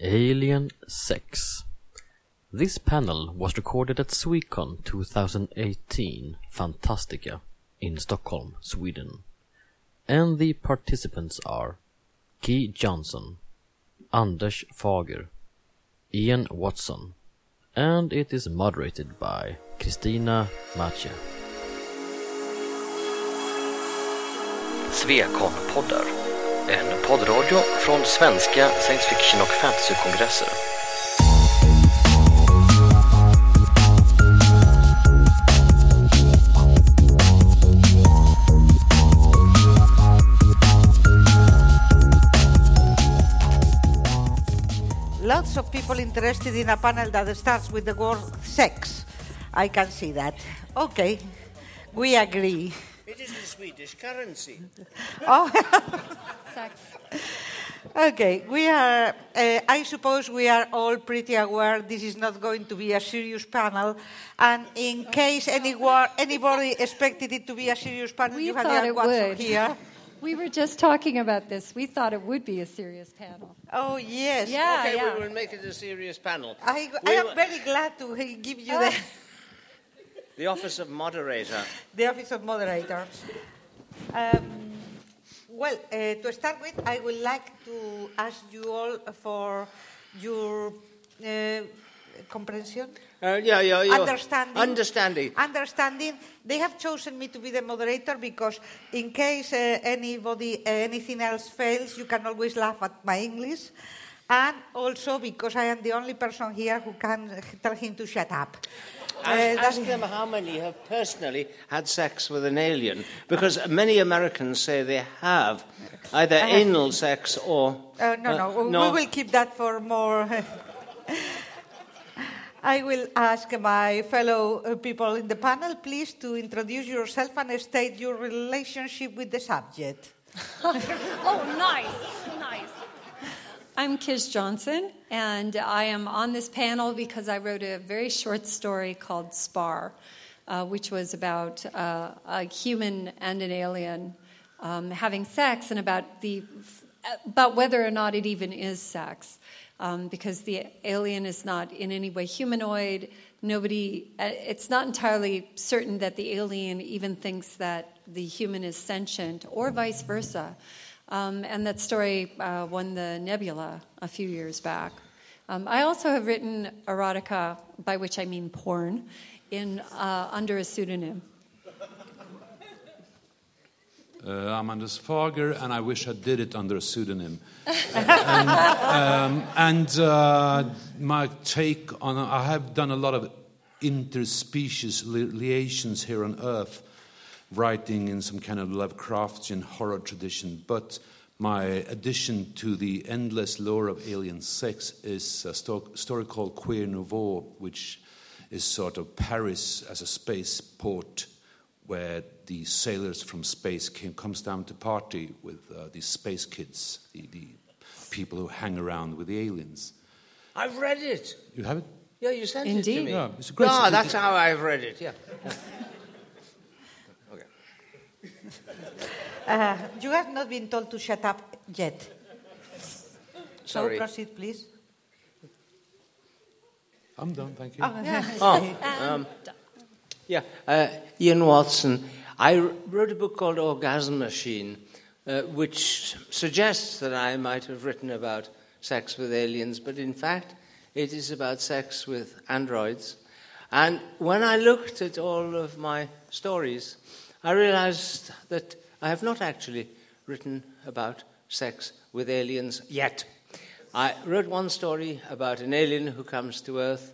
Alien Sex. This panel was recorded at Swecon 2018 Fantastica in Stockholm, Sweden. And the participants are Kij Johnson, Anders Fager, Ian Watson, and it is moderated by Kristina Macia. Svekon-poddar. En poddradio från svenska science fiction och fantasykongresser. Lots of people interested in a panel that starts with the word sex. I can see that. Okay, we agree. It is the Swedish currency. Oh. Okay, we are. Uh, I suppose we are all pretty aware this is not going to be a serious panel, and in case anyone, anybody expected it to be a serious panel, We you had thought it Watson would. here. We were just talking about this. We thought it would be a serious panel. Oh yes. Yeah, okay, yeah. we will make it a serious panel. I, I We am very glad to uh, give you Oh. the, The office of moderator. the office of moderator. Um, well, uh, to start with, I would like to ask you all for your uh, comprehension. Uh, yeah, yeah, yeah. Understanding. Understanding. Understanding. They have chosen me to be the moderator because, in case uh, anybody, uh, anything else fails, you can always laugh at my English, and also because I am the only person here who can tell him to shut up. Uh, Ask, that- ask them how many have personally had sex with an alien, because many Americans say they have either anal sex or. Uh, no, uh, no, we will keep that for more. I will ask my fellow uh, people in the panel, please, to introduce yourself and state your relationship with the subject. Oh, nice, nice. I'm Kij Johnson, and I am on this panel because I wrote a very short story called Spar, uh, which was about uh, a human and an alien um, having sex, and about the about whether or not it even is sex, um, because the alien is not in any way humanoid. Nobody, uh, it's not entirely certain that the alien even thinks that the human is sentient, or vice versa. Um, and that story uh, won the Nebula a few years back. Um, I also have written erotica, by which I mean porn, in uh, under a pseudonym. Uh, I'm Anders Fager, and I wish I did it under a pseudonym. and um, and uh, my take on I have done a lot of interspecies li- liaisons here on Earth, writing in some kind of Lovecraftian horror tradition. But my addition to the endless lore of alien sex is a sto- story called Queer Nouveau, which is sort of Paris as a spaceport where the sailors from space came, comes down to party with uh, these space kids, the, the people who hang around with the aliens. I've read it. You have it? Yeah, you sent it to me. Yeah, it's a great- Ah, that's how I've read it, yeah. Uh, you have not been told to shut up yet. Sorry. So proceed, please. I'm done, thank you. Oh, um, yeah, uh, Ian Watson. I wrote a book called Orgasm Machine, uh, which suggests that I might have written about sex with aliens, but in fact, it is about sex with androids. And when I looked at all of my stories, I realized that I have not actually written about sex with aliens yet. I wrote one story about an alien who comes to Earth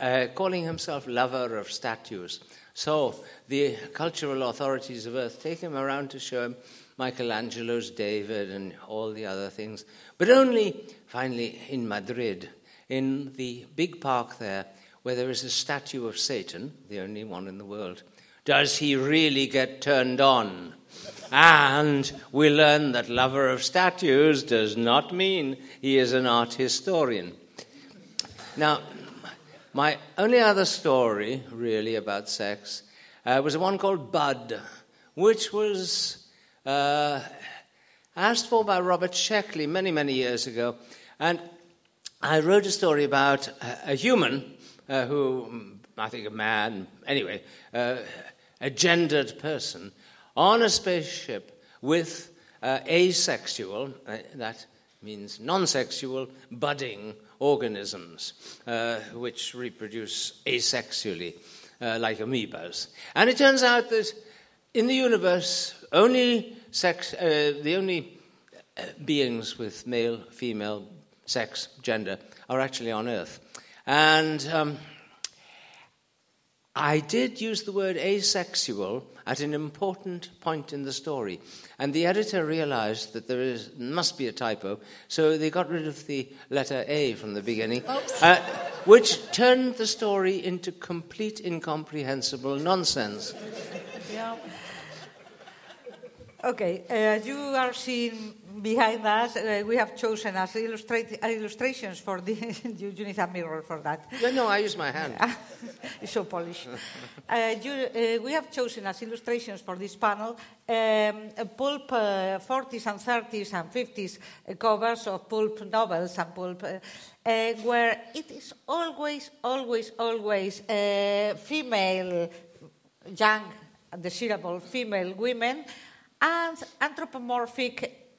uh, calling himself lover of statues. So the cultural authorities of Earth take him around to show him Michelangelo's David and all the other things, but only finally in Madrid, in the big park there, where there is a statue of Satan, the only one in the world. Does he really get turned on? And we learn that lover of statues does not mean he is an art historian. Now, my only other story, really, about sex uh, was one called Bud, which was uh, asked for by Robert Sheckley many, many years ago. And I wrote a story about a, a human uh, who, I think a man, anyway, uh, a gendered person, on a spaceship with uh, asexual, uh, that means non sexual, budding organisms, uh, which reproduce asexually, uh, like amoebas. And it turns out that in the universe, only sex, uh, the only beings with male, female, sex, gender are actually on Earth. And um, I did use the word asexual at an important point in the story, and the editor realized that there is, must be a typo, so they got rid of the letter A from the beginning, uh, which turned the story into complete incomprehensible nonsense. Yeah. Okay, uh, you are seeing behind us, uh, we have chosen as illustrate, uh, illustrations for this. you, you need a mirror for that. No, no, I use my hand. it's so polished. uh, you, uh, we have chosen as illustrations for this panel um, pulp uh, 40s and 30s and 50s covers of pulp novels and pulp, uh, uh, where it is always, always, always uh, female, young, desirable female women and anthropomorphic,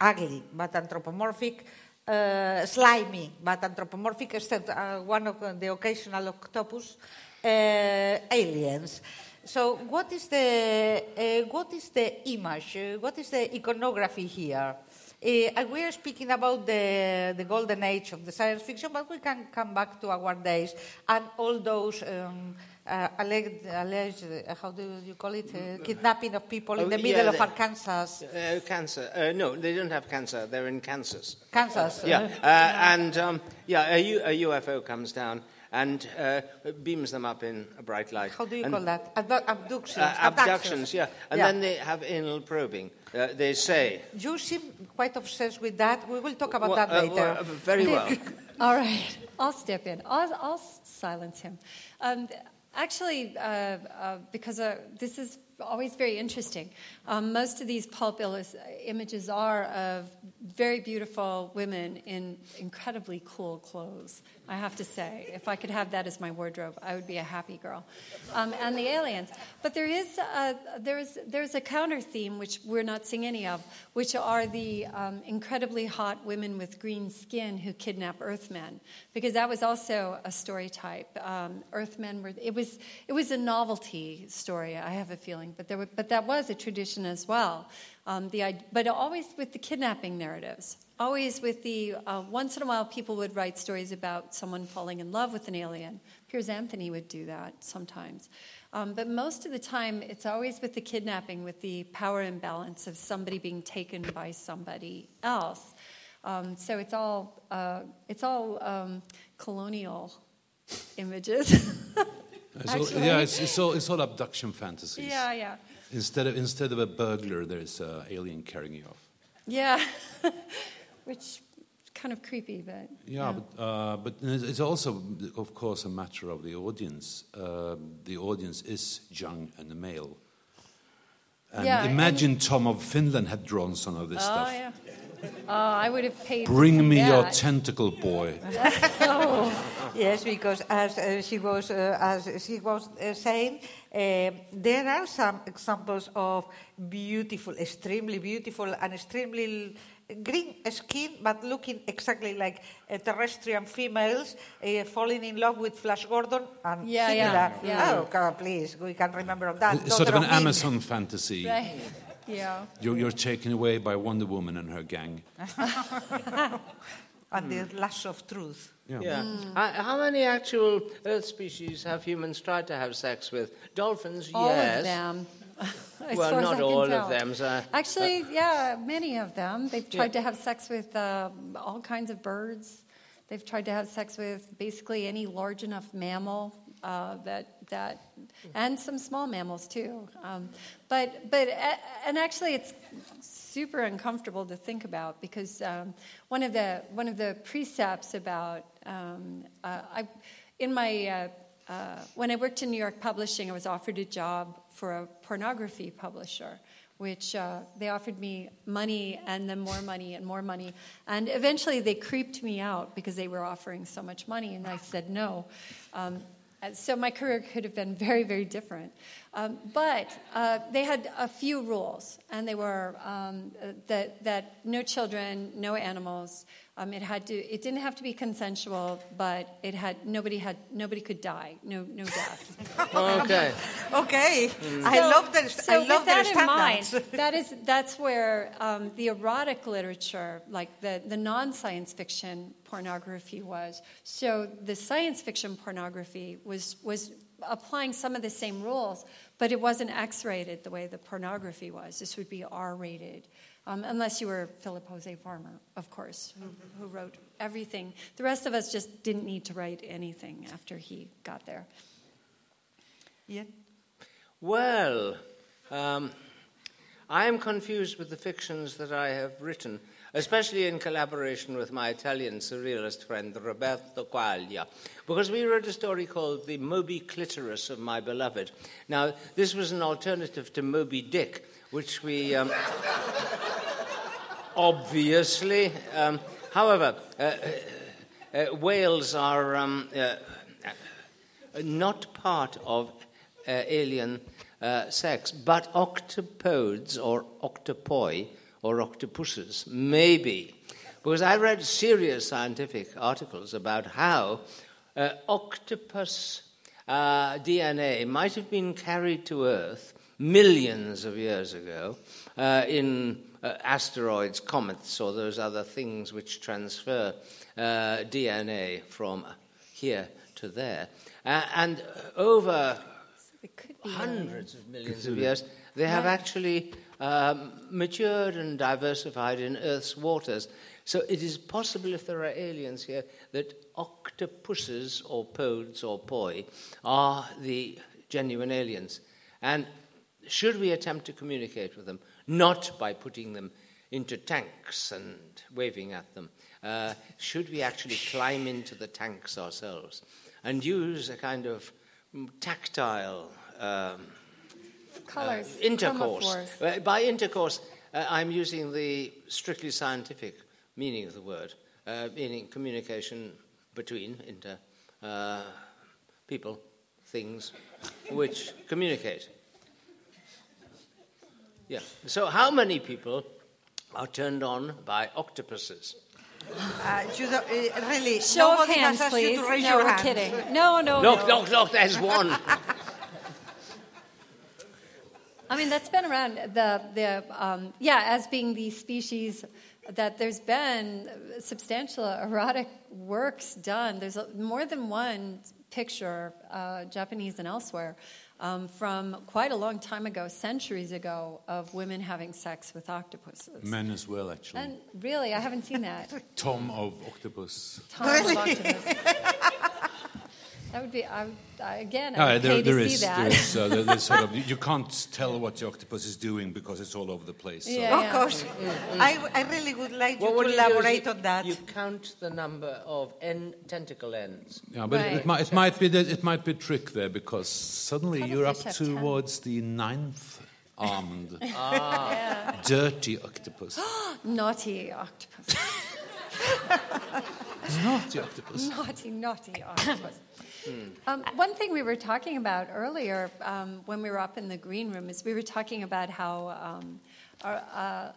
ugly, but anthropomorphic, uh, slimy, but anthropomorphic, except uh, one of the occasional octopus, uh, aliens. So, what is the uh, what is the image? Uh, what is the iconography here? Uh, we are speaking about the, the golden age of the science fiction, but we can come back to our days and all those um, uh, alleged, alleged uh, how do you call it, uh, kidnapping of people Oh, in the yeah, middle of Arkansas. Uh, cancer. Uh, no, they don't have cancer. They're in Kansas. Kansas. Yeah, uh, and um, yeah, a, U- a UFO comes down and uh, beams them up in a bright light. How do you And, call that? Abdu- abductions. Uh, abductions, yeah, and Yeah. then they have anal probing. Uh, they say. You seem quite obsessed with that. We will talk about Well, that uh, later. well, very well. All right, I'll step in. I'll, I'll silence him. Um, actually, uh, uh, because uh, this is always very interesting, um, most of these pulp illus- images are of very beautiful women in incredibly cool clothes. I have to say, if I could have that as my wardrobe, I would be a happy girl. Um, and the aliens, but there is a, there's there's a counter theme which we're not seeing any of, which are the um, incredibly hot women with green skin who kidnap Earthmen, because that was also a story type. Um, Earthmen were it was it was a novelty story. I have a feeling, but there were, but that was a tradition as well. Um, the, but always with the kidnapping narratives. Always with the, uh, once in a while, people would write stories about someone falling in love with an alien. Piers Anthony would do that sometimes. Um, but most of the time, it's always with the kidnapping, with the power imbalance of somebody being taken by somebody else. Um, so it's all, uh, it's all um, colonial images. It's all, yeah, it's, it's, all, it's all abduction fantasies. yeah, yeah. Instead of, instead of a burglar, there's an alien carrying you off. Yeah. Which kind of creepy, but. Yeah, but, uh, but it's also, of course, a matter of the audience. Uh, the audience is young and male. And Yeah, and- imagine Tom of Finland had drawn some of this Oh, stuff. yeah. Oh, I would have paid. Bring me your tentacle boy. Yes, because as uh, she was uh, as she was uh, saying, uh, there are some examples of beautiful, extremely beautiful, and extremely green skin, but looking exactly like uh, terrestrial females uh, falling in love with Flash Gordon and Yeah, similar. yeah, yeah. Oh, God, please, we can remember of that. It's sort of an Wind. Amazon fantasy. Right. Yeah. You're, you're taken away by Wonder Woman and her gang. and the lash of truth. Yeah. Uh, how many actual Earth species have humans tried to have sex with? Dolphins, All yes. of them. Well, not all tell. of them. So, Actually, yeah, many of them. They've tried to have sex with uh, all kinds of birds. They've tried to have sex with basically any large enough mammal uh, that that, and some small mammals too. Um, but but and actually, it's super uncomfortable to think about because um, one of the one of the precepts about um, uh, I in my uh, uh, when I worked in New York publishing, I was offered a job for a pornography publisher, which uh, they offered me money and then more money and more money. And eventually they creeped me out because they were offering so much money, and I said no. Um, so my career could have been very, very different. Um, but uh, they had a few rules, and they were um, that, that no children, no animals, um, it had to. It didn't have to be consensual, but it had nobody had nobody could die. No no death. Okay. Okay, I love that. So I with love that their in mind, that is that's where um, the erotic literature, like the the non science fiction pornography, was. So the science fiction pornography was was applying some of the same rules, but it wasn't X rated the way the pornography was. This would be R rated. Um, unless you were Philip Jose Farmer, of course, who, who wrote everything. The rest of us just didn't need to write anything after he got there. Yeah. Well, um, I am confused with the fictions that I have written, especially in collaboration with my Italian surrealist friend Roberto Quaglia, because we wrote a story called The Moby Clitoris of My Beloved. Now, this was an alternative to Moby Dick, which we. Um, obviously. Um, however, uh, uh, uh, whales are um, uh, not part of uh, alien uh, sex, but octopodes or octopoi or octopuses, maybe. Because I read serious scientific articles about how uh, octopus uh, DNA might have been carried to Earth millions of years ago uh, in uh, asteroids, comets, or those other things which transfer uh, DNA from here to there. Uh, and over It hundreds of millions of years, they have actually um, matured and diversified in Earth's waters. So it is possible, if there are aliens here, that octopuses or pods or poi are the genuine aliens. And should we attempt to communicate with them, not by putting them into tanks and waving at them, uh, should we actually climb into the tanks ourselves and use a kind of tactile um, colors, uh, intercourse. Uh, by intercourse, uh, I'm using the strictly scientific meaning of the word, uh, meaning communication between inter uh, people, things, which communicate. Yeah. So, how many people are turned on by octopuses? Uh, you uh, really, Show of hands, has asked you please. no, we're hand. kidding. No, no, Look, no. look, look, there's one. I mean, that's been around. The the um, yeah, as being the species that there's been substantial erotic works done. There's more than one picture, uh, Japanese and elsewhere, um, from quite a long time ago, centuries ago, of women having sex with octopuses. Men as well, actually. And really, I haven't seen that. Tom of Octopus. Tom of octopus. That would be, I, would- I, again, I Ah, would there, pay to there see that. There is, uh, there- there's sort of, you can't tell what the octopus is doing because it's all over the place. So. Yeah. Of course. I, I really would like you Well, what to you do elaborate you, on that. You count the number of en- tentacle ends. Yeah, but it, Right. it, might, it might be that it might be a trick there because suddenly you're up fish have ten? towards the ninth armed, Yeah. dirty octopus. Naughty octopus. Naughty octopus. naughty, naughty octopus. Um, one thing we were talking about earlier um, when we were up in the green room is we were talking about how um, our, uh,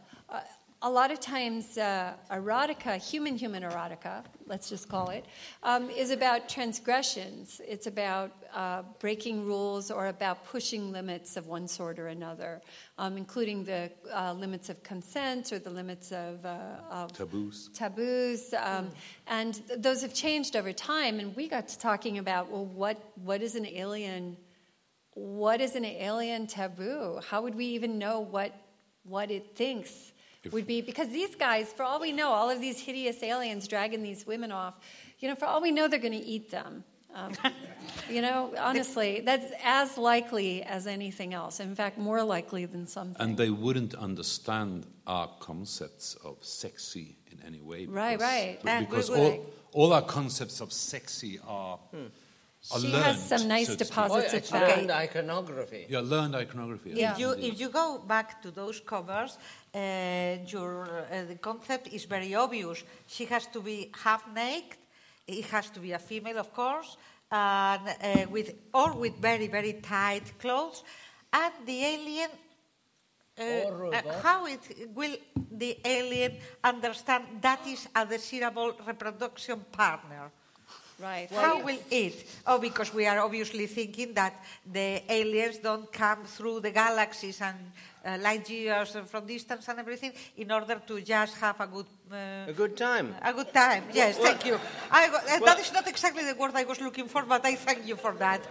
a lot of times uh, erotica, human human erotica, let's just call it, um, is about transgressions. It's about uh, breaking rules or about pushing limits of one sort or another, um, including the uh, limits of consent or the limits of, uh, of Taboos. taboos, um, and th- those have changed over time. And we got to talking about well, what what is an alien? What is an alien taboo? How would we even know what what it thinks If- would be? Because these guys, for all we know, all of these hideous aliens dragging these women off, you know, for all we know, they're going to eat them. Um, you know, honestly, that's as likely as anything else. In fact, more likely than something. And they wouldn't understand our concepts of sexy in any way. Right, because- right. And we Because would- all, all our concepts of sexy are Are She learned, has some nice so to speak. Oh, deposits yeah, of it's fat. learned iconography. Yeah, learned iconography. Yeah. If you if you go back to those covers, your uh, the concept is very obvious. She has to be half naked. It has to be a female, of course, and uh, with all with very very tight clothes. And the alien uh, uh, how it will the alien understand that is a desirable reproduction partner? Right. How will it? Oh, because we are obviously thinking that the aliens don't come through the galaxies and uh, light years from distance and everything in order to just have a good. Uh, A good time. a good time, yes, thank you. I, go- uh, that is not exactly the word I was looking for, but I thank you for that.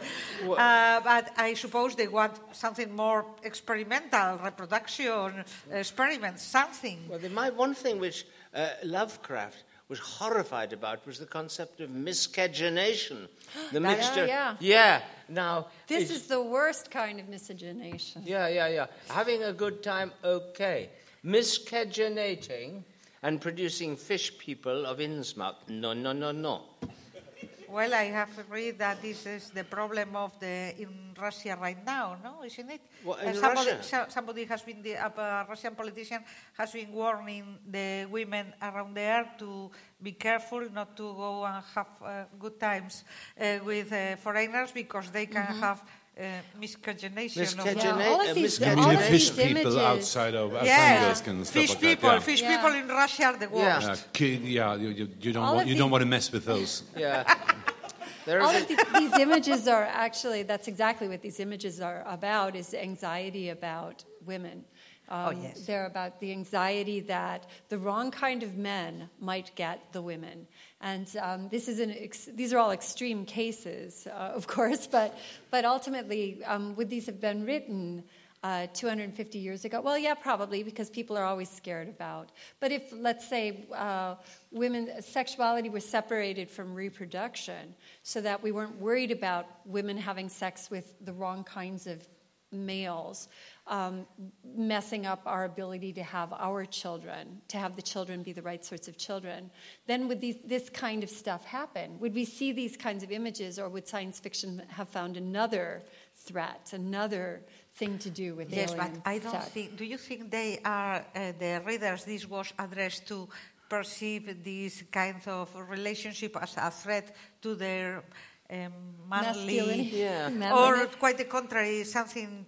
Uh, but I suppose they want something more experimental, reproduction, experiments, something. Well, the, my, one thing which uh, Lovecraft was horrified about was the concept of miscegenation. The mixture. yeah. Yeah. Now. This is the worst kind of miscegenation. Yeah, yeah, yeah. Having a good time, okay. Miscegenating and producing fish people of Innsmouth, no, no, no, no. Well, I have read that this is the problem of the in Russia right now, no? Isn't it? Well, in somebody, Russia? so- somebody has been, the, a Russian politician has been warning the women around there to be careful not to go and have uh, good times uh, with uh, foreigners because they can have uh, miscegenation. of- Yeah, all uh, of these, You all the fish people images. outside of Yeah, and stuff fish like people, that? Yeah. fish Yeah. people in Russia are the worst. Yeah, ki- yeah you, you, you don't All want you the- don't want to mess with those. Yeah. There All of the, these images are actually, that's exactly what these images are about, is anxiety about women. Um, yes. They're about the anxiety that the wrong kind of men might get the women. And um, this is an ex- these are all extreme cases, uh, of course, but, but ultimately, um, would these have been written uh, 250 years ago? Well, yeah, probably, because people are always scared about. But if, let's say, uh, women sexuality was separated from reproduction, so that we weren't worried about women having sex with the wrong kinds of males, um, messing up our ability to have our children, to have the children be the right sorts of children, then would these, this kind of stuff happen? Would we see these kinds of images, or would science fiction have found another threat, another thing to do with Yes, but I don't sex? think. Do you think they are uh, the readers? This was addressed to perceive this kind of relationship as a threat to their um, manly, Masculinity. Yeah. or quite the contrary, something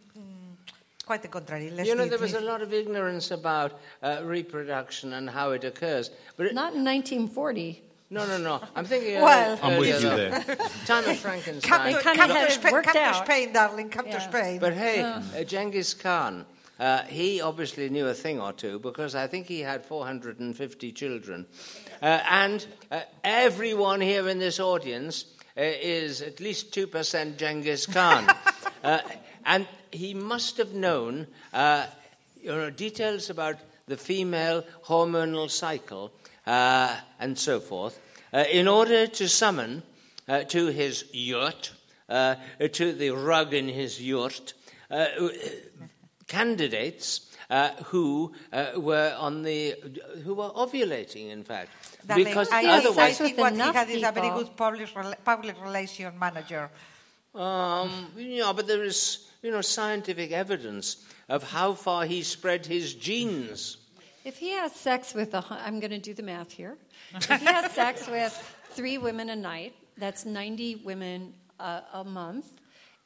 quite the contrary. Let's You know, there was a lot of ignorance about uh, reproduction and how it occurs. But it, Not in 1940. no, no, no. I'm thinking. uh, Well- I'm with you earlier, there. Time of Come Frankenstein. to, kinda come had to it Spain, come to. Spain, darling. Come to Spain. But hey, uh, Genghis Khan, uh, he obviously knew a thing or two because I think he had 450 children. Uh, and uh, everyone here in this audience uh, is at least 2% Genghis Khan. uh, and he must have known uh, you know, details about the female hormonal cycle uh, and so forth uh, in order to summon uh, to his yurt, uh, to the rug in his yurt, uh, candidates uh, who uh, were on the who were ovulating, in fact, Darling, because I, otherwise. I think what he enough had is a very good public, public relation manager. Um, you know, but there is, you know, scientific evidence of how far he spread his genes. If he has sex with a, I'm going to do the math here. If he has sex with three women a night, that's 90 women uh, a month,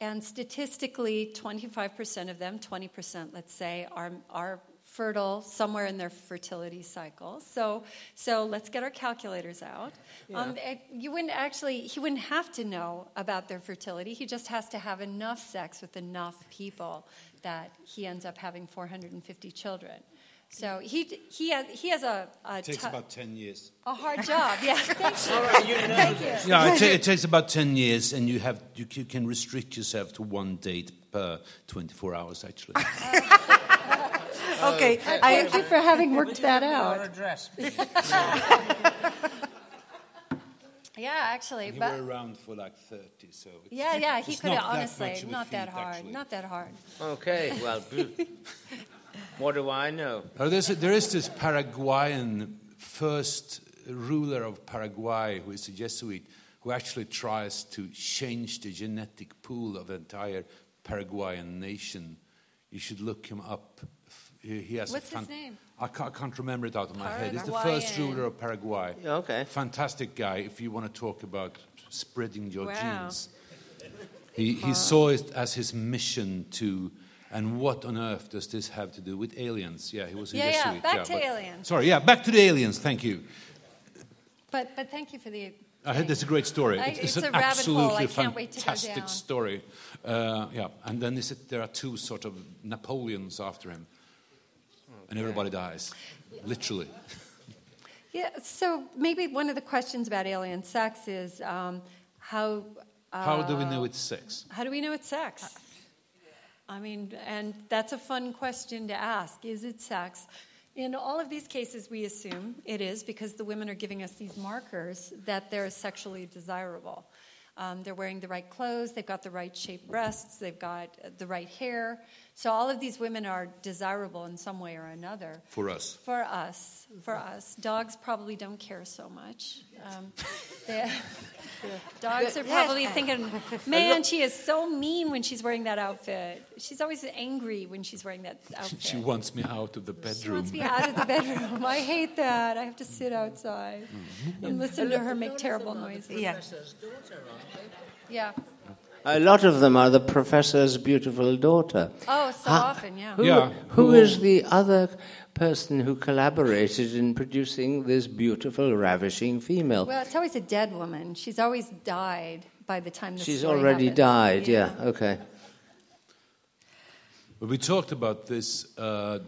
and statistically, 25% of them, 20%, let's say, are are fertile somewhere in their fertility cycle. So, so let's get our calculators out. Um, you wouldn't actually, he wouldn't have to know about their fertility. He just has to have enough sex with enough people that he ends up having 450 children. So he he has he has a a, It takes tou- about 10 years. a hard job. Yeah, thank you. Thank you. Yeah, it, ta- it takes about 10 years, and you, have, you, c- can restrict yourself to one date per 24 hours, actually. Okay, uh, I, Thank you for having worked that out. address. Yeah, actually, you but were around for like 30, so. It's, yeah, yeah, he could have not that honestly much of a not that feat, hard, actually. not that hard. Okay, well, what do I know? Oh, there's a, there is this Paraguayan first ruler of Paraguay who is a Jesuit who actually tries to change the genetic pool of the entire Paraguayan nation. You should look him up. He, he has What's a his name? I can't, I can't remember it out of my head. He's the Paraguayan. first ruler of Paraguay. Yeah, okay. Fantastic guy if you want to talk about spreading your Wow. genes. He, he saw it as his mission to, and what on earth does this have to do with aliens? Yeah, he was a Yeah, yeah, Jesuit. back to aliens. Sorry, yeah, back to the aliens. Thank you. But but thank you for the. I heard that's a great story. I- It's, it's an a rabbit hole. absolutely I can't wait to go fantastic down. story. Uh, yeah, and then is it, there are two sort of Napoleons after him, and everybody dies, literally. Yeah. So maybe one of the questions about alien sex is um, how. Uh, How do we know it's sex? How do we know it's sex? I mean, and that's a fun question to ask. Is it sex? In all of these cases, we assume it is because the women are giving us these markers that they're sexually desirable. Um, they're wearing the right clothes, they've got the right shaped breasts, they've got uh, the right hair. So all of these women are desirable in some way or another. For us. For us, for us. Dogs probably don't care so much. Um, they- dogs are Yes. probably thinking, man, she is so mean when she's wearing that outfit. She's always angry when she's wearing that outfit. She wants me out of the bedroom. She wants me out of the bedroom. I hate that. I have to sit outside and listen to her make terrible noises. Yeah. Yeah. A lot of them are the professor's beautiful daughter. Oh, so Ha- often, yeah. Who, Yeah. who is the other person who collaborated in producing this beautiful, ravishing female? Well, it's always a dead woman. She's always died by the time the She's story already happens. died, yeah, okay. But we talked about this. Uh,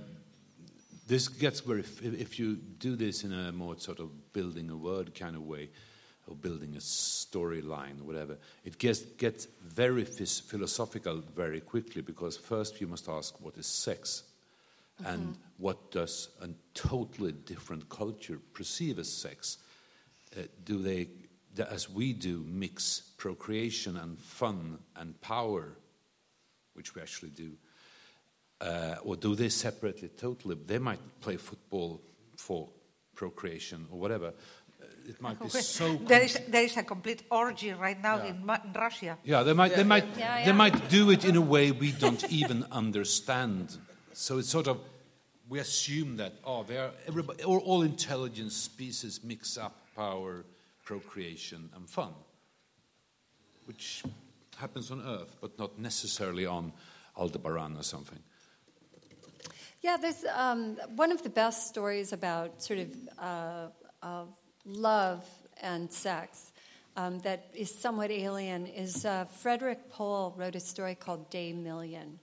this gets very. If, if you do this in a more sort of building a word kind of way, or building a storyline, or whatever, it gets gets very phys- philosophical very quickly because first you must ask what is sex, and what does a totally different culture perceive as sex. Uh, do they, as we do, mix procreation and fun and power, which we actually do? uh, or do they separate it totally? They might play football for procreation or whatever. Uh, It might be so. There is, there is a complete orgy right now in, in Russia. Yeah, they might. They might. Yeah, They might do it in a way we don't even understand. So it's sort of we assume that oh, they are everybody, all, all intelligent species mix up power, procreation, and fun, which happens on Earth, but not necessarily on Aldebaran or something. Yeah, there's um, one of the best stories about sort of uh, of love and sex um, that is somewhat alien is uh, Frederik Pohl wrote a story called Day Million,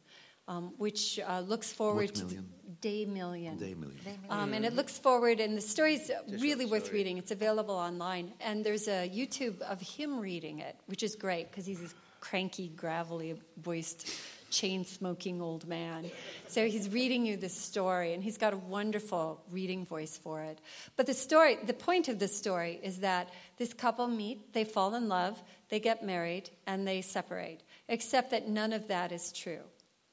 um, which uh, looks forward What to million? Day Million. Day million. Um, and it looks forward, and the story's really worth reading. It's available online. And there's a YouTube of him reading it, which is great because he's this cranky, gravelly voiced, chain smoking old man. So he's reading you this story, and he's got a wonderful reading voice for it. But the story, the point of this story is that this couple meet, they fall in love, they get married, and they separate, except that none of that is true.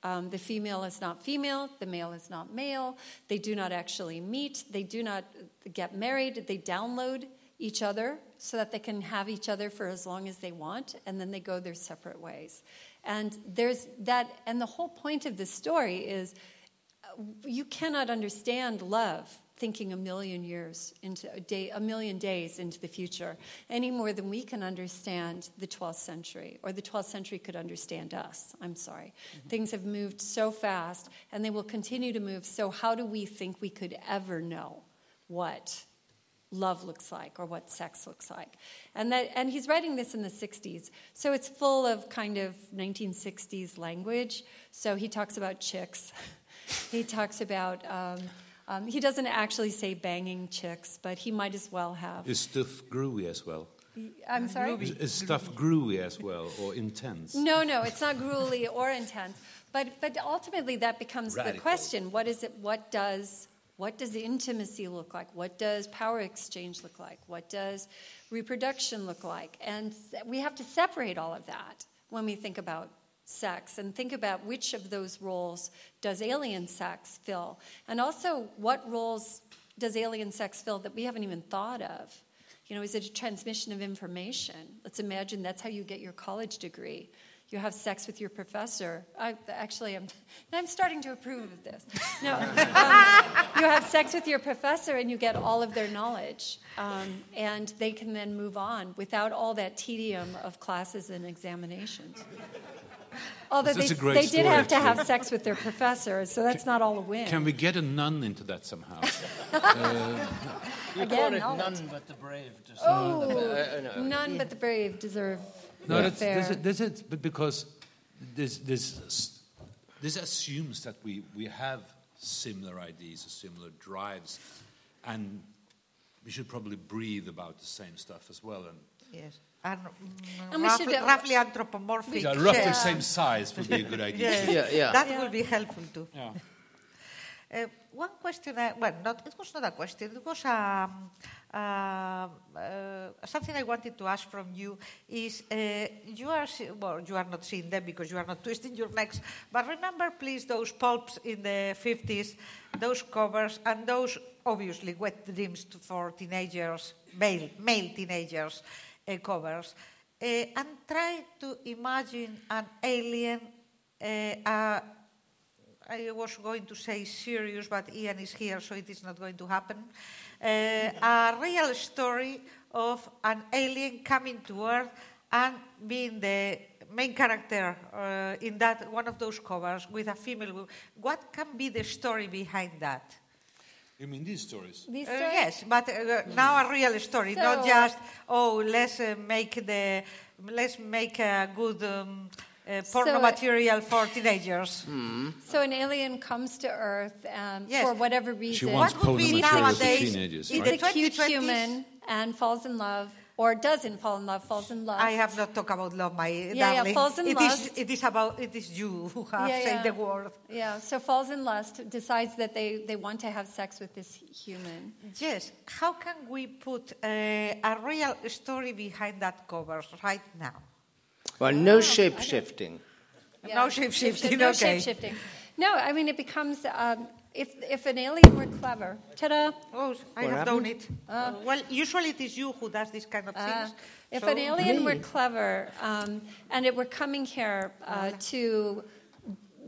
Um, the female is not female, the male is not male. They do not actually meet, they do not get married, they download each other so that they can have each other for as long as they want, and then they go their separate ways. And there's that, and the whole point of this story is uh, you cannot understand love thinking a million years into a day a million days into the future any more than we can understand the 12th century or the 12th century could understand us. I'm sorry. Things have moved so fast and they will continue to move. So how do we think we could ever know what love looks like or what sex looks like. And that and he's writing this in the 60s. So it's full of kind of 1960s language. So he talks about chicks. he talks about um, um, he doesn't actually say banging chicks, but he might as well have. Is stuff groovy as well? I'm sorry? Is, is stuff groovy as well or intense? No, no, it's not gruely or intense. But but ultimately that becomes the question. What is it what does what does intimacy look like? What does power exchange look like? What does reproduction look like? And we have to separate all of that when we think about sex and think about which of those roles does alien sex fill? And also what roles does alien sex fill that we haven't even thought of? You know, is it a transmission of information? Let's imagine that's how you get your college degree. You have sex with your professor. I, actually, I'm, I'm starting to approve of this. No, um, you have sex with your professor and you get all of their knowledge. Um, and they can then move on without all that tedium of classes and examinations. Although they, they did have to have sex with their professor, so that's not all a win. Can we get a nun into that somehow? You Again, call it knowledge. none but the brave. Just Oh, uh, no. none but the brave deserve No, that's, fair. this, is, this is but because this, this, this assumes that we, we have similar ideas or similar drives, and we should probably breathe about the same stuff as well. And Yes. And, And we roughly, should, uh, roughly anthropomorphic. yeah, roughly shapes. same size would be a good idea. Yeah, yeah. That Yeah. will be helpful too. Yeah. Uh, one question, I, well, not, it was not a question, it was um, uh, uh, something I wanted to ask from you is uh, you are, well, you are not seeing them because you are not twisting your necks, but remember please those pulps in the 50s, those covers, and those obviously wet dreams for teenagers, male, male teenagers uh, covers, uh, and try to imagine an alien I was going to say serious, but Ian is here, so it is not going to happen. Uh, a real story of an alien coming to Earth and being the main character uh, in that one of those covers with a female. What can be the story behind that? You mean these stories? These Uh, stories? yes, but uh, now a real story, not just oh, let's uh, make the let's make a good um, uh, porno So- material for teenagers. So an alien comes to Earth um, Yes. for whatever reason. She wants What would be porno material nowadays- teenagers, in right? It's a cute human and falls in love, or doesn't fall in love, falls in love. I have not talked about love, my yeah, darling. falls in It is- lust. it is about it is you who have Yeah, said yeah. the word. Yeah, so falls in lust, decides that they, they want to have sex with this human. Yes. How can we put uh, a real story behind that cover right now? Well, no shape shifting. No shape-shifting, No okay. shape-shifting. No, I mean, it becomes, um, if, if an alien were clever, ta-da, Oh, I What have done happened? it. well, usually it is you who does this kind of Uh, things. if So- an alien were clever um, and it were coming here uh, to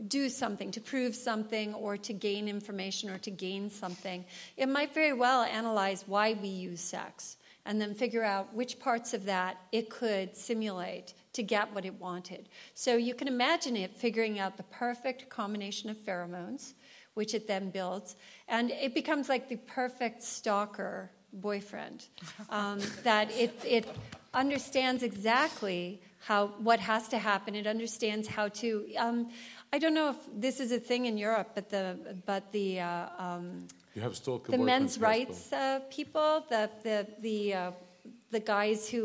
do something, to prove something, or to gain information, or to gain something, it might very well analyze why we use sex and then figure out which parts of that it could simulate to get what it wanted. So you can imagine it figuring out the perfect combination of pheromones, which it then builds, and it becomes like the perfect stalker boyfriend. Um, that it, it understands exactly how what has to happen. It understands how to. Um, I don't know if this is a thing in Europe, but the but the uh, um, You have stalker the men's rights uh, people, the the the uh, the guys who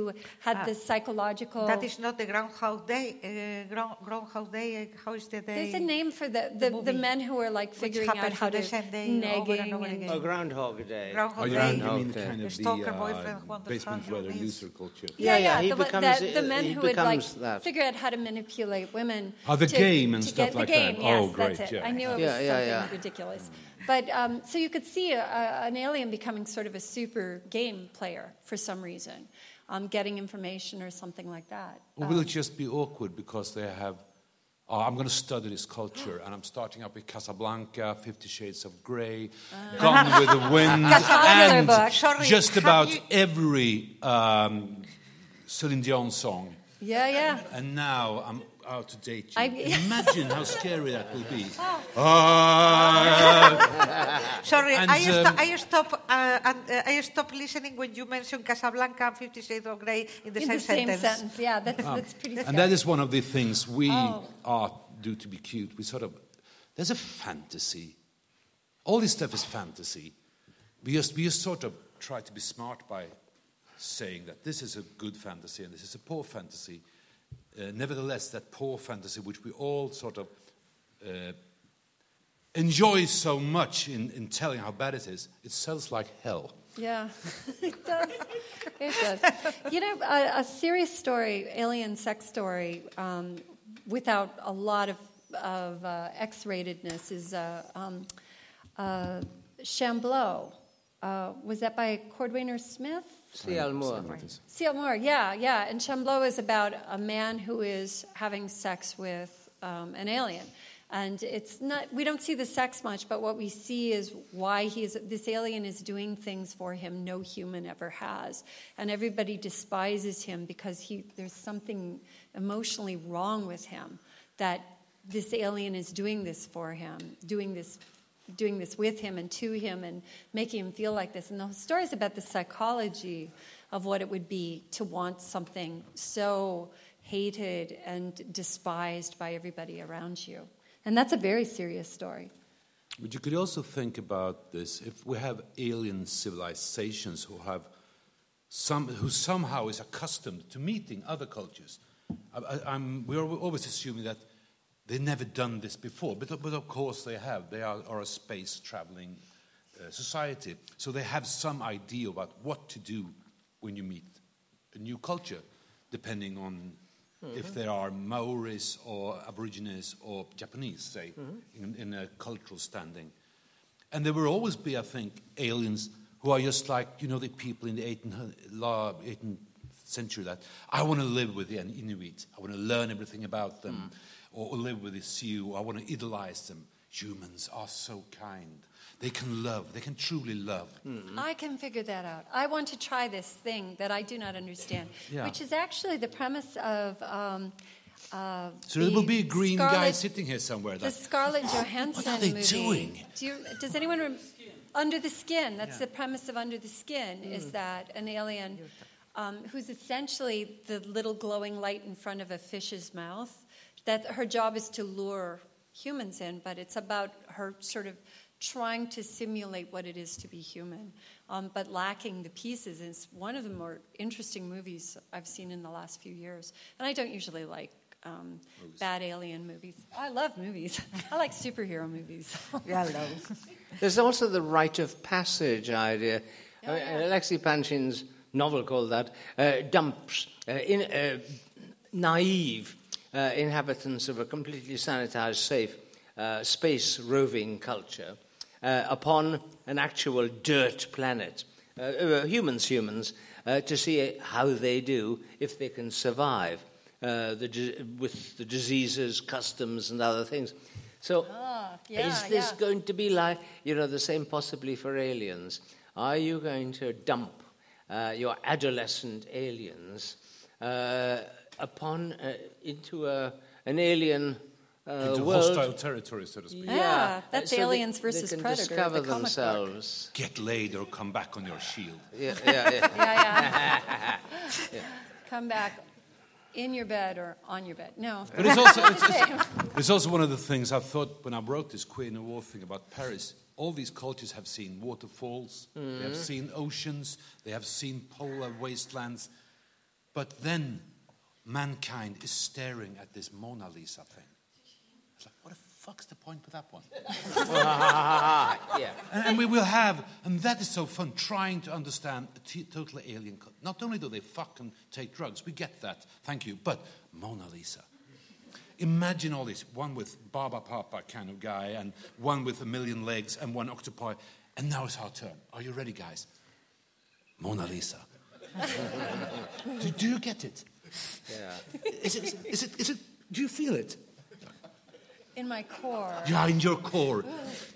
had Ah, the psychological. That is not the Groundhog Day. Uh, ground, Groundhog Day. Uh, how is the day? There's a name for the, the the, the, men who are like figuring out how the to same day over and over again. Oh, Groundhog Day. Groundhog Oh, you Day. mean, you mean Okay. kind of the stalker uh, boyfriend to basement start dweller your loser culture? Yeah, yeah, he the, becomes- the, the men he who would like that. figure out how to manipulate women. Oh, the to- game and to stuff get like the game, that. Yes, Oh, great, that's it. yeah. I knew it was Yeah, yeah, something yeah. ridiculous. But um, so you could see a, a, an alien becoming sort of a super game player for some reason, um, getting information or something like that. Or will it just be awkward because they have, oh, I'm going to study this culture and I'm starting up with Casablanca, Fifty Shades of Grey, Gone with the Wind, and. Sorry, just about you- every um, Celine Dion song. Yeah, yeah. And now I'm out to date you. I- Imagine how scary that will be. Oh. Ah. Sorry, And, I, sto- um, I stop. Uh, and, uh, I stopped listening when you mentioned Casablanca and Fifty Shades of Grey in the In same the same sentence. sentence. Yeah, that's, that's pretty scary. And that is one of the things we Oh. art do to be cute. We sort of, there's a fantasy. All this stuff is fantasy. We just, we just sort of try to be smart by saying that this is a good fantasy and this is a poor fantasy. Uh, nevertheless, that poor fantasy, which we all sort of uh, enjoy so much in, in telling how bad it is, it sells like hell. Yeah, it does. It does. You know, a, a serious story, alien sex story, um, without a lot of, of uh, X-ratedness is uh, um, uh, Shambleau. Uh, was that by Cordwainer Smith? C.L. Moore. C.L. Moore, yeah, yeah. And Shambleau is about a man who is having sex with um, an alien. And it's not, we don't see the sex much, but what we see is why he's, this alien is doing things for him no human ever has. And everybody despises him because he, there's something emotionally wrong with him that this alien is doing this for him, doing this doing this with him and to him and making him feel like this. And the story is about the psychology of what it would be to want something so hated and despised by everybody around you. And that's a very serious story. But you could also think about this if we have alien civilizations who have some, who somehow is accustomed to meeting other cultures. I, am we're always assuming that they've never done this before, but, but of course they have. They are, are a space traveling uh, society, so they have some idea about what to do when you meet a new culture, depending on Mm-hmm. if there are Maoris or Aborigines or Japanese, say, mm-hmm. in, in, a cultural standing. And there will always be, I think, aliens who are just like, you know, the people in the 18th, 18th century that I want to live with the Inuit. I want to learn everything about them. Mm. Or, or live with this you. I want to idolize them. Humans are so kind. They can love. They can truly love. Mm-hmm. I can figure that out. I want to try this thing that I do not understand, yeah. which is actually the premise of. Um, uh, so there will be a green Scarlett, guy sitting here somewhere. That, the Scarlett Johansson what are they movie. doing? Do you, does anyone rem- Under the Skin? That's yeah. the premise of Under the Skin. Mm. Is that an alien um, who's essentially the little glowing light in front of a fish's mouth? That her job is to lure humans in, but it's about her sort of trying to simulate what it is to be human, um, but lacking the pieces. It's one of the more interesting movies I've seen in the last few years. And I don't usually like um, bad alien movies. I love movies. I like superhero movies. yeah, I love. There's also the rite of passage idea. Oh, yeah. Alexei Panshin's novel called that uh, dumps uh, in, uh, naive uh, inhabitants of a completely sanitized, safe uh, space roving culture uh, upon an actual dirt planet, uh, uh, humans, humans, uh, to see how they do if they can survive uh, the, with the diseases, customs, and other things. So, ah, yeah, is this yeah. going to be like, you know, the same possibly for aliens? Are you going to dump uh, your adolescent aliens upon into a, an alien uh, into world. hostile territory, so to speak. Yeah, yeah. that's so Aliens they, versus they can Predator. Discover the themselves. Get laid or come back on your shield. Yeah, yeah, yeah. yeah, yeah. Come back in your bed or on your bed. No. But it's also, it's, it's, it's also one of the things I thought when I wrote this Queen of War thing about Paris. All these cultures have seen waterfalls, mm. they have mm-hmm. seen oceans, they have seen polar wastelands. But then mankind is staring at this Mona Lisa thing. It's like, what the fuck's the point with that one? yeah. And, and, we will have, and that is so fun, trying to understand a t- totally alien. Co- Not only do they fucking take drugs, we get that, thank you, but Mona Lisa. Imagine all this one with Barbapapa kind of guy, and one with a million legs, and one octopi. And now it's our turn. Are you ready, guys? Mona Lisa. do, do you get it? Yeah. Is it, is it, is it, do you feel it? In my core. Yeah, in your core.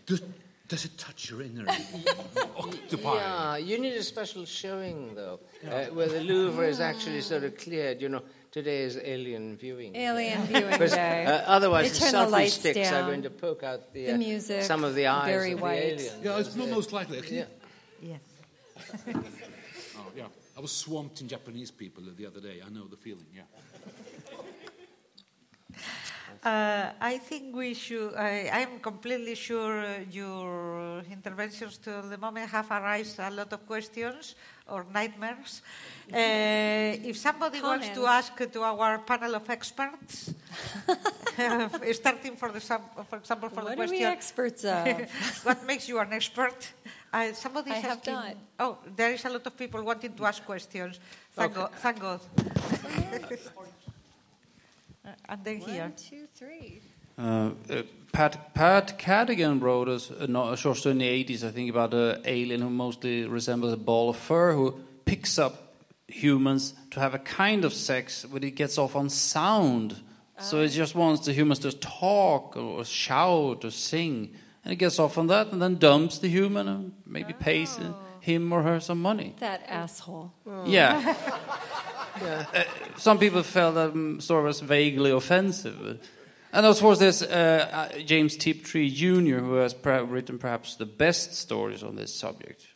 Does, does it touch your inner octopi? Yeah, you need a special showing, though, yeah. uh, where the Louvre is actually sort of cleared. You know, today is alien viewing. Alien viewing day. Uh, otherwise, the selfie sticks down. are going to poke out the, uh, the music, some of the eyes very of white. the aliens. Yeah, it's most likely. Yeah. Yes. I was swamped in Japanese people the other day. I know the feeling, yeah. Uh, I think we should. I, am completely sure your interventions to the moment have aroused a lot of questions or nightmares. Uh, if somebody Comments. wants to ask to our panel of experts, starting for the for example for what the question, are we experts of? what makes you an expert? Uh, somebody I is have asking, not. Oh, there is a lot of people wanting to ask questions. Thank Okay. God. Thank God. Uh, and then here. One, two, three. Uh, uh, Pat, Pat Cadigan wrote us a, no- a short story in the 80s, I think, about an alien who mostly resembles a ball of fur, who picks up humans to have a kind of sex but he gets off on sound. So it just wants the humans to talk or shout or sing. And it gets off on that and then dumps the human and maybe pays him or her some money. That asshole. Yeah. Uh, some people felt mm, sort was vaguely offensive. And of course, there's uh, uh, James Tiptree Jr., who has written perhaps the best stories on this subject.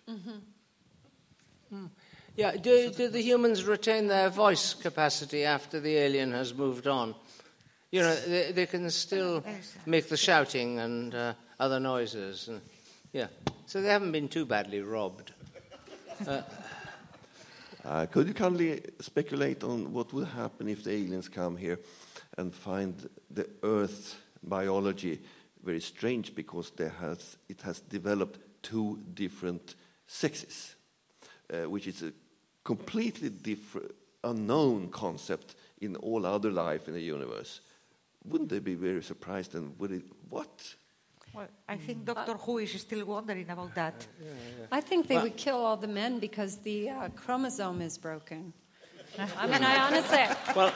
Yeah, do, do the humans retain their voice capacity after the alien has moved on? You know, they, they can still make the shouting and uh, other noises. And, yeah, so they haven't been too badly robbed. Uh, could you kindly speculate on what would happen if the aliens come here and find the Earth biology very strange because has, it has developed two different sexes, uh, which is a completely different, unknown concept in all other life in the universe? Wouldn't they be very surprised and would it, what? Well, I think Doctor Who is still wondering about that. I think they would kill all the men because the uh, chromosome is broken. I mean, I honestly,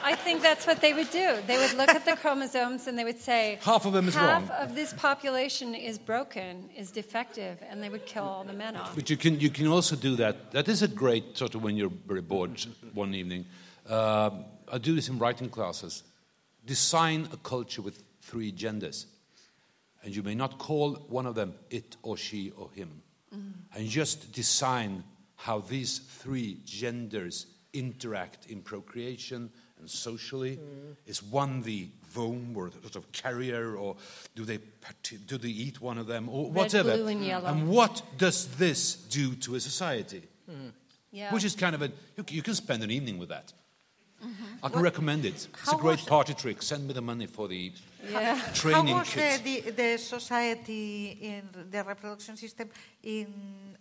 I think that's what they would do. They would look at the chromosomes and they would say, Half of them is half wrong." of this population is broken, is defective, and they would kill all the men off. But you can, you can also do that. That is a great sort of when you're very bored one evening. Uh, I do this in writing classes. Design a culture with three genders. And you may not call one of them it or she or him. Mm. And just design how these three genders interact in procreation and socially. Mm. Is one the womb or the sort of carrier, or do they, do they eat one of them, or whatever? blue, and yellow. And what does this do to a society? Mm. Yeah. Which is kind of a, you, you can spend an evening with that. Mm-hmm. I can recommend it. It's a great was- party trick. Send me the money for the yeah. How training was uh, kit. the, the society in the reproduction system in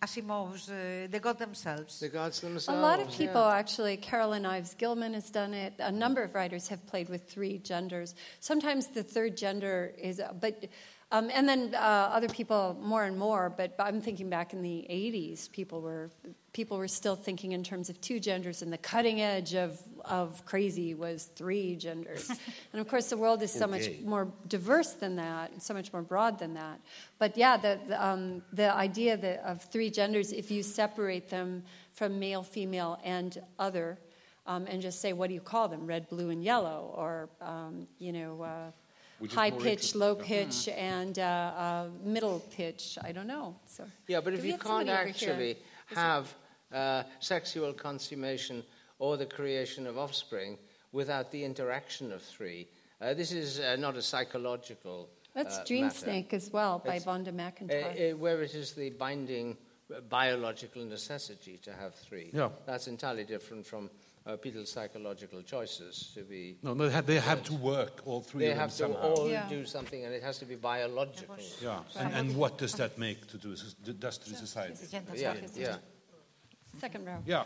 Asimov's uh, The Gods Themselves? The gods A lot of yeah. people, actually, Carolyn Ives Gilman has done it. A number of writers have played with three genders. Sometimes the third gender is, but, um, and then uh, other people more and more. But I'm thinking back in the '80s, people were people were still thinking in terms of two genders, and the cutting edge of of crazy was three genders. and of course, the world is so much more diverse than that, and so much more broad than that. But yeah, the the, um, the idea that of three genders, if you separate them from male, female, and other, um, and just say, what do you call them? Red, blue, and yellow, or um, you know, uh, high more pitch, low pitch, and uh, uh, middle pitch. I don't know. So Yeah, but if you can't somebody over here? actually have uh, sexual consummation or the creation of offspring without the interaction of three, uh, this is uh, not a psychological. That's uh, Dream matter. Snake as well by It's- Vonda Uh, McIntyre. uh, where it is the binding biological necessity to have three. Yeah. That's entirely different from uh, people's psychological choices to be. No, they have, they have to work, all three They of them have to somehow. all Yeah. do something, and it has to be biological. Yeah, and, and what does that make to do, does to society? Yeah, yeah. Second row. Yeah,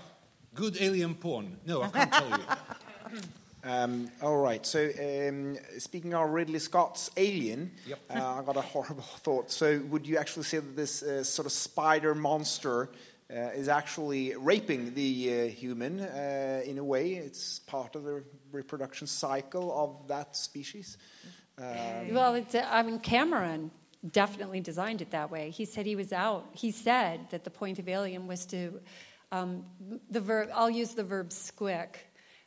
good alien porn. No, I can't tell you. Um, all right. So, um, speaking of Ridley Scott's Alien, Yep. uh, I got a horrible thought. So, would you actually say that this uh, sort of spider monster is actually raping the uh, human uh, in a way? It's part of the reproduction cycle of that species. Um, Well, it's, uh, I mean, Cameron definitely designed it that way. He said he was out. He said that the point of Alien was to, um, the verb, I'll use the verb squick,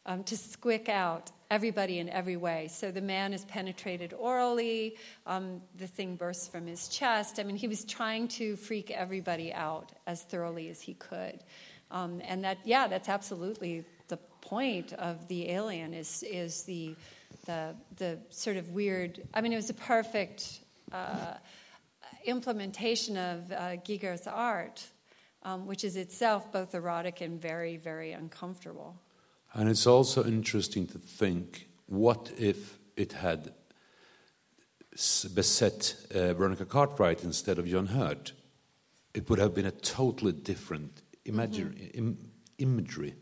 um, to squick out everybody in every way. So the man is penetrated orally, um, the thing bursts from his chest. I mean, he was trying to freak everybody out as thoroughly as he could. Um, and that, yeah, that's absolutely the point of the alien is, is the, the, the sort of weird, I mean, it was a perfect uh, implementation of uh, Giger's art, um, which is itself both erotic and very, very uncomfortable. And it's also interesting to think what if it had beset uh, Veronica Cartwright instead of John Hurt? It would have been a totally different imagery. Im- imagery.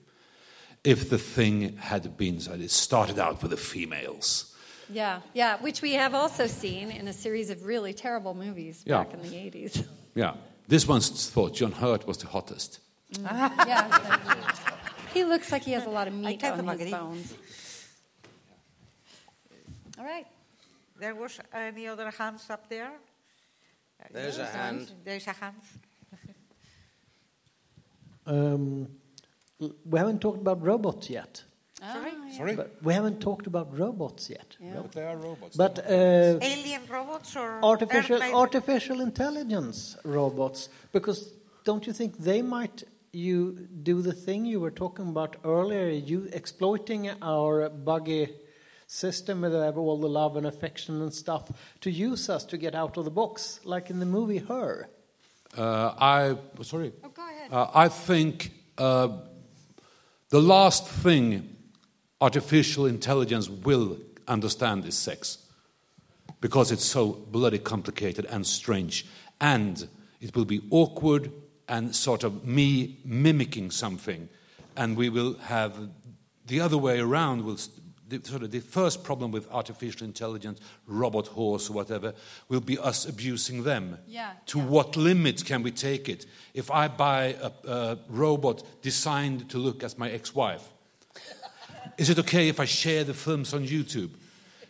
If the thing had been, so it started out with the females. Yeah, yeah, which we have also seen in a series of really terrible movies Yeah. back in the 80s. Yeah. This one's thought John Hurt was the hottest. yeah. He looks like he has a lot of meat on his agree. bones. All right. There was any other hands up there? There's a hand. There's a hand. Um, we haven't talked about robots yet. Sorry? Sorry? But we haven't talked about robots yet. Yeah, But they are robots. But uh, Alien robots or artificial artificial intelligence robots, because don't you think they might you do the thing you were talking about earlier, you exploiting our buggy system with all the love and affection and stuff to use us to get out of the box, like in the movie Her. Uh, I sorry. Oh, go ahead. Uh, I think uh, the last thing artificial intelligence will understand is sex, because it's so bloody complicated and strange, and it will be awkward and sort of me mimicking something, and we will have the other way around. Will the, sort of the first problem with artificial intelligence, robot horse or whatever, will be us abusing them. Yeah, To what limit can we take it? If I buy a, a robot designed to look as my ex-wife, is it okay if I share the films on YouTube?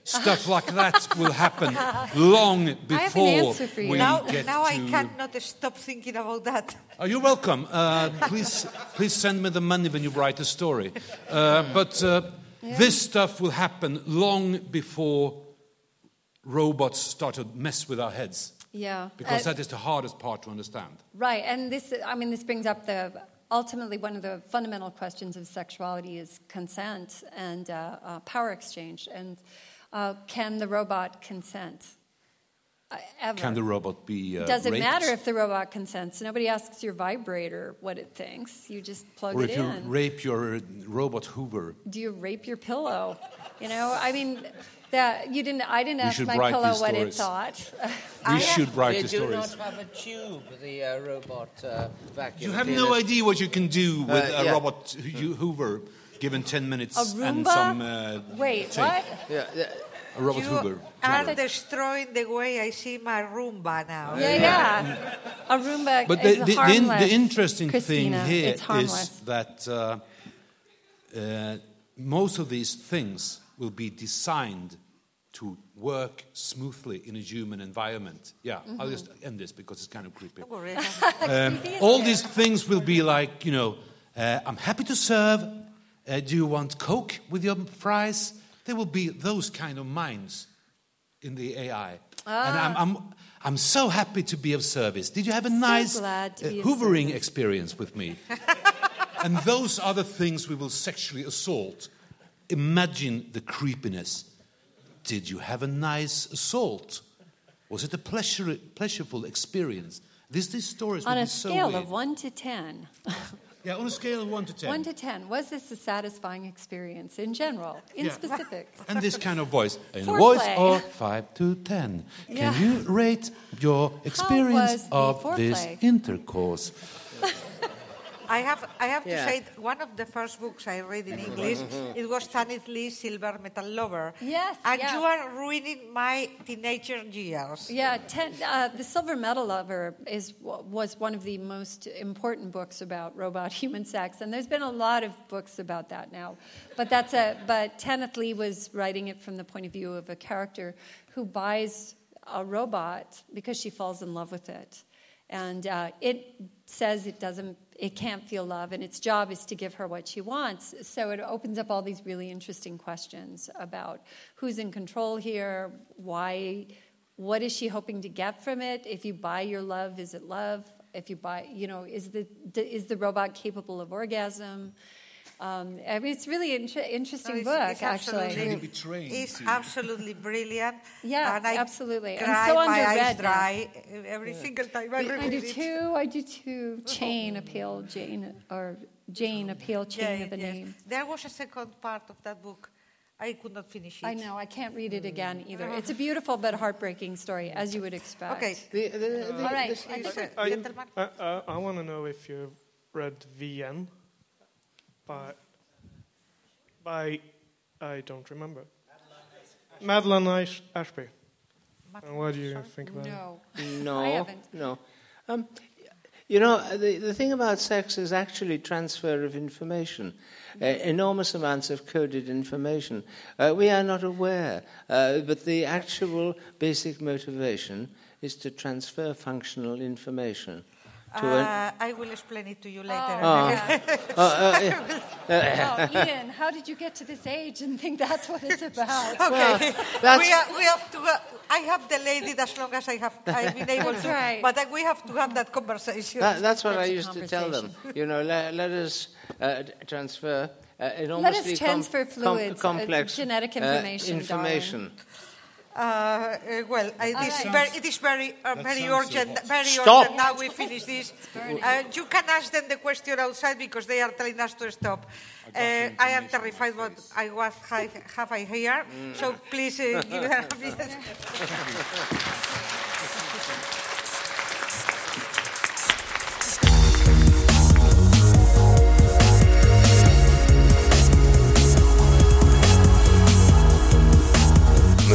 Stuff like that will happen long before answer for you. we now, get now to. I cannot stop thinking about that. Oh, you're welcome. Uh, please, please send me the money when you write a story. Uh, but uh, this stuff will happen long before robots start to mess with our heads, Yeah. because Uh, that is the hardest part to understand. Right, and this, I mean, this brings up the ultimately one of the fundamental questions of sexuality is consent and uh, uh, power exchange, and uh, can the robot consent? Uh, ever? Can the robot be? Uh, Does it raped? matter if the robot consents? Nobody asks your vibrator what it thinks. You just plug Or it in. Or if you rape your robot Hoover? Do you rape your pillow? You know, I mean, that you didn't. I didn't We ask my pillow these what it thought. We should write They the do stories. not have a tube, the uh, robot uh, vacuum You have cleaner. no idea what you can do with Uh, a yeah. robot Hoover given 10 minutes A and Roomba? some uh, Wait, tape. what? Yeah, yeah. A robot you Hoover. are destroying the way I see my Roomba now. Yeah, yeah. A Roomba But is the, the, the, in- harmless. the interesting Christina. thing here it's harmless. is that uh, uh, most of these things will be designed to work smoothly in a human environment. Yeah, I'll just end this because it's kind of creepy. Don't. Um, all these things will be like, you know, uh, I'm happy to serve. Uh, do you want Coke with your fries? There will be those kind of minds in the AI. And I'm, I'm, I'm so happy to be of service. Did you have a nice glad uh, hoovering experience with me? and those are the things we will sexually assault. Imagine the creepiness. Did you have a nice assault? Was it a pleasure, pleasureful experience? This, these stories On a so scale weird. of 1 to 10, Yeah, on a scale of 1 to 10. 1 to 10, was this a satisfying experience in general, in Yeah. specific? and this kind of voice. In a Foreplay. voice of 5 to 10. Can Yeah. you rate your experience was the of this foreplay? intercourse? I have, I have Yeah. to say, one of the first books I read in English, it was Tanith Lee's Silver Metal Lover. Yes, And yeah. you are ruining my teenager years. Yeah, ten, uh, the Silver Metal Lover is was one of the most important books about robot human sex, and there's been a lot of books about that now. But that's a but Tanith Lee was writing it from the point of view of a character who buys a robot because she falls in love with it, and uh, it says it doesn't. It can't feel love, and its job is to give her what she wants. So it opens up all these really interesting questions about who's in control here, why what is she hoping to get from it? If you buy your love is it love? If you buy you know is the is the robot capable of orgasm um, I mean, it's really inter- interesting No, it's- book it's actually absolutely- It's absolutely brilliant. Yeah, and I absolutely. And Cry so my underread eyes now. dry every single time I read I do it. too I do too chain a pale Jane or Jane a pale chain Yeah, of the yes. name There was a second part of that book. I could not finish it. I know I can't read it again either it's a beautiful but heartbreaking story as you would expect Okay. The, the, the, all right This I is, think uh, I. I, I, I want to know if you've read VN by by I don't remember. Madeline Ash- Ashby. And what do you think about it? no No, I haven't. no. Um, You know, the, the thing about sex is actually transfer of information, uh, enormous amounts of coded information. Uh, we are not aware, uh, but the actual basic motivation is to transfer functional information. To Uh, I will explain it to you later. Oh. Oh, uh, yeah. oh, Ian, how did you get to this age and think that's what it's about? Okay, that's- we, are, we have to. Uh, I have delayed it as long as I have. I've been able to. right. But uh, we have to have that conversation. That, that's what That's I a used to tell them. You know, let, let us uh, transfer uh, Let enormously us transfer com- fluids, uh, complex genetic uh, information, information. Uh, uh, well, it All very, it is very, uh, very urgent. so- Very Stop. urgent. Now we finish this. Uh, you can ask them the question outside because they are telling us to stop. Uh, I am terrified what I was I have I here. So please uh, give them